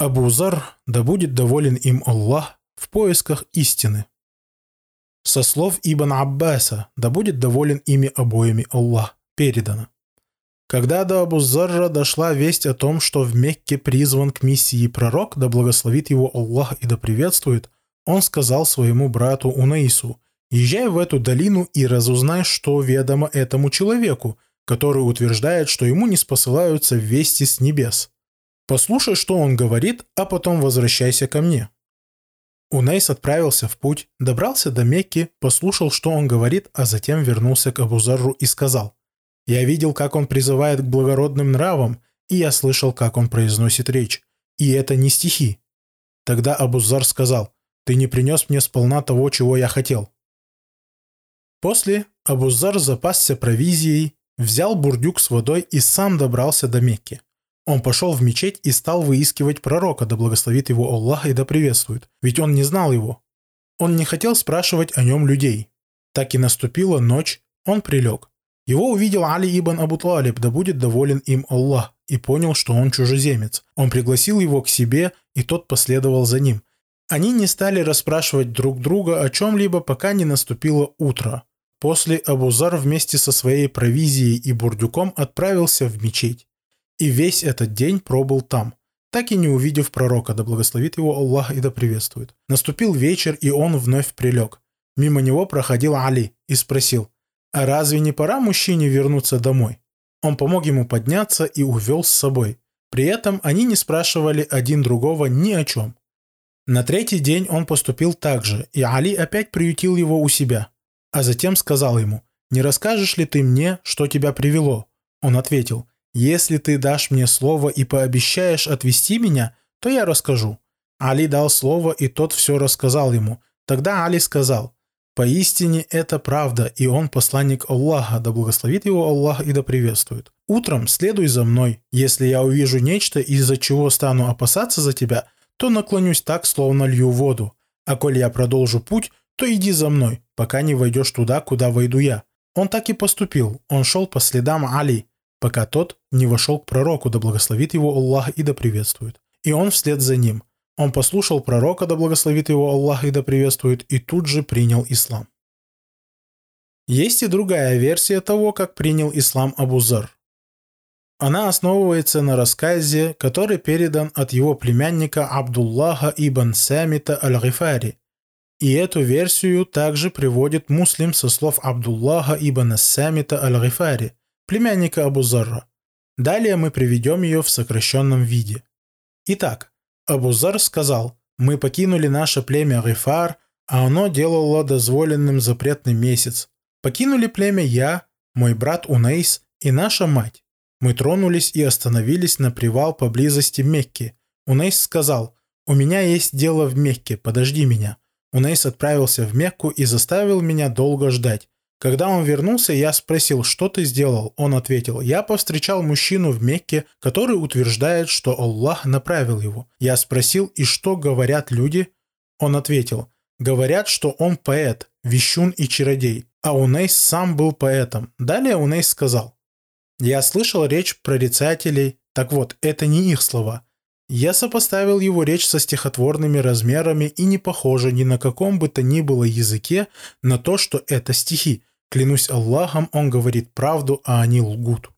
Абу Зар, да будет доволен им Аллах, в поисках истины. Со слов Ибн Аббаса, да будет доволен ими обоими Аллах, передано. Когда до Абу Зарра дошла весть о том, что в Мекке призван к миссии пророк, да благословит его Аллах и да приветствует, он сказал своему брату Унаису, «Езжай в эту долину и разузнай, что ведомо этому человеку, который утверждает, что ему не спосылаются вести с небес. Послушай, что он говорит, а потом возвращайся ко мне». Унейс отправился в путь, добрался до Мекки, послушал, что он говорит, а затем вернулся к Абузарру и сказал, «Я видел, как он призывает к благородным нравам, и я слышал, как он произносит речь. И это не стихи». Тогда Абузар сказал, «Ты не принес мне сполна того, чего я хотел». После Абузар запасся провизией, взял бурдюк с водой и сам добрался до Мекки. Он пошел в мечеть и стал выискивать пророка, да благословит его Аллах и да приветствует, ведь он не знал его. Он не хотел спрашивать о нем людей. Так и наступила ночь, он прилег. Его увидел Али ибн Абу Талиб, да будет доволен им Аллах, и понял, что он чужеземец. Он пригласил его к себе, и тот последовал за ним. Они не стали расспрашивать друг друга о чем-либо, пока не наступило утро. После Абузар вместе со своей провизией и бурдюком отправился в мечеть и весь этот день пробыл там, так и не увидев пророка, да благословит его Аллах и да приветствует. Наступил вечер, и он вновь прилег. Мимо него проходил Али и спросил, «А разве не пора мужчине вернуться домой?» Он помог ему подняться и увел с собой. При этом они не спрашивали один другого ни о чем. На третий день он поступил так же, и Али опять приютил его у себя. А затем сказал ему, «Не расскажешь ли ты мне, что тебя привело?» Он ответил, если ты дашь мне слово и пообещаешь отвести меня, то я расскажу». Али дал слово, и тот все рассказал ему. Тогда Али сказал, «Поистине это правда, и он посланник Аллаха, да благословит его Аллах и да приветствует. Утром следуй за мной. Если я увижу нечто, из-за чего стану опасаться за тебя, то наклонюсь так, словно лью воду. А коль я продолжу путь, то иди за мной, пока не войдешь туда, куда войду я». Он так и поступил. Он шел по следам Али, пока тот не вошел к пророку, да благословит его Аллах и да приветствует. И он вслед за ним. Он послушал пророка, да благословит его Аллах и да приветствует, и тут же принял ислам. Есть и другая версия того, как принял ислам Абузар. Она основывается на рассказе, который передан от его племянника Абдуллаха ибн Самита аль-Гифари. И эту версию также приводит муслим со слов Абдуллаха ибн Самита аль-Гифари – племянника Абузарра. Далее мы приведем ее в сокращенном виде. Итак, Абузар сказал, «Мы покинули наше племя Рифар, а оно делало дозволенным запретный месяц. Покинули племя я, мой брат Унейс и наша мать. Мы тронулись и остановились на привал поблизости Мекки. Унейс сказал, «У меня есть дело в Мекке, подожди меня». Унейс отправился в Мекку и заставил меня долго ждать. Когда он вернулся, я спросил, что ты сделал? Он ответил, я повстречал мужчину в Мекке, который утверждает, что Аллах направил его. Я спросил, и что говорят люди? Он ответил, говорят, что он поэт, вещун и чародей, а Унейс сам был поэтом. Далее Унейс сказал, я слышал речь прорицателей, так вот, это не их слова. Я сопоставил его речь со стихотворными размерами и не похоже ни на каком бы то ни было языке на то, что это стихи, Клянусь Аллахом, он говорит правду, а они лгут.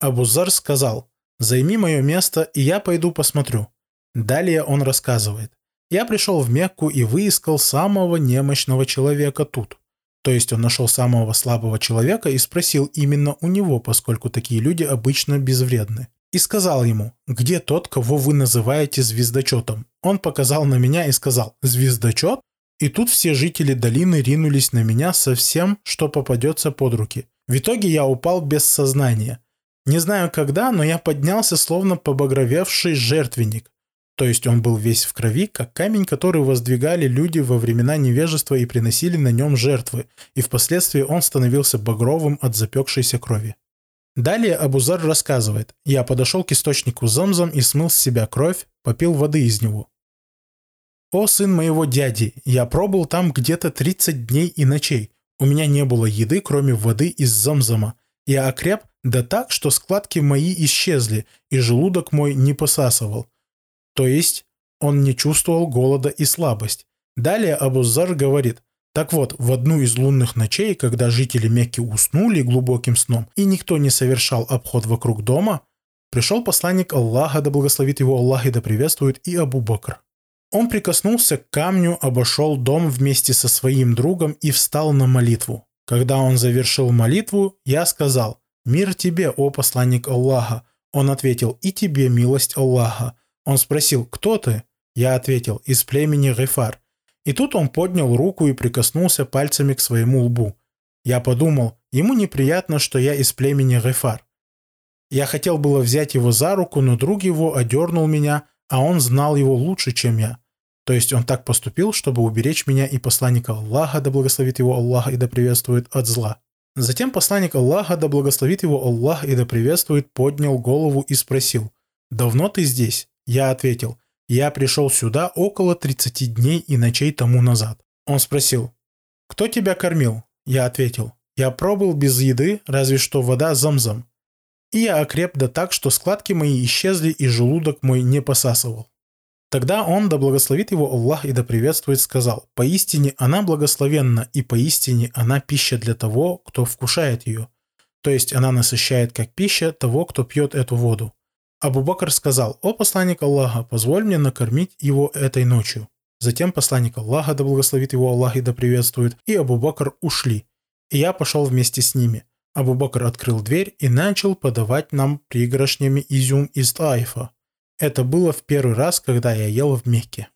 Абузар сказал, «Займи мое место, и я пойду посмотрю». Далее он рассказывает, «Я пришел в Мекку и выискал самого немощного человека тут». То есть он нашел самого слабого человека и спросил именно у него, поскольку такие люди обычно безвредны. И сказал ему, где тот, кого вы называете звездочетом? Он показал на меня и сказал, звездочет? И тут все жители долины ринулись на меня со всем, что попадется под руки. В итоге я упал без сознания. Не знаю когда, но я поднялся словно побагровевший жертвенник. То есть он был весь в крови, как камень, который воздвигали люди во времена невежества и приносили на нем жертвы, и впоследствии он становился багровым от запекшейся крови. Далее Абузар рассказывает, я подошел к источнику Замзам и смыл с себя кровь, попил воды из него. «О, сын моего дяди, я пробыл там где-то 30 дней и ночей. У меня не было еды, кроме воды из замзама. Я окреп да так, что складки мои исчезли, и желудок мой не посасывал. То есть он не чувствовал голода и слабость. Далее Абузар говорит, так вот, в одну из лунных ночей, когда жители Мекки уснули глубоким сном и никто не совершал обход вокруг дома, пришел посланник Аллаха, да благословит его Аллах и да приветствует, и Абу Бакр. Он прикоснулся к камню, обошел дом вместе со своим другом и встал на молитву. Когда он завершил молитву, я сказал «Мир тебе, о посланник Аллаха». Он ответил «И тебе милость Аллаха». Он спросил «Кто ты?» Я ответил «Из племени Гефар». И тут он поднял руку и прикоснулся пальцами к своему лбу. Я подумал, ему неприятно, что я из племени Гефар. Я хотел было взять его за руку, но друг его одернул меня, а он знал его лучше, чем я. То есть он так поступил, чтобы уберечь меня и посланника Аллаха, да благословит его Аллах и да приветствует от зла. Затем посланник Аллаха, да благословит его Аллах и да приветствует, поднял голову и спросил, «Давно ты здесь?» Я ответил, «Я пришел сюда около 30 дней и ночей тому назад». Он спросил, «Кто тебя кормил?» Я ответил, «Я пробыл без еды, разве что вода замзам и я окреп да так, что складки мои исчезли и желудок мой не посасывал. Тогда он, да благословит его Аллах и да приветствует, сказал, «Поистине она благословенна, и поистине она пища для того, кто вкушает ее». То есть она насыщает как пища того, кто пьет эту воду. Абу Бакр сказал, «О посланник Аллаха, позволь мне накормить его этой ночью». Затем посланник Аллаха, да благословит его Аллах и да приветствует, и Абу Бакр ушли. И я пошел вместе с ними. Абу Бакр открыл дверь и начал подавать нам пригоршнями изюм из Таифа. Это было в первый раз, когда я ел в Мекке.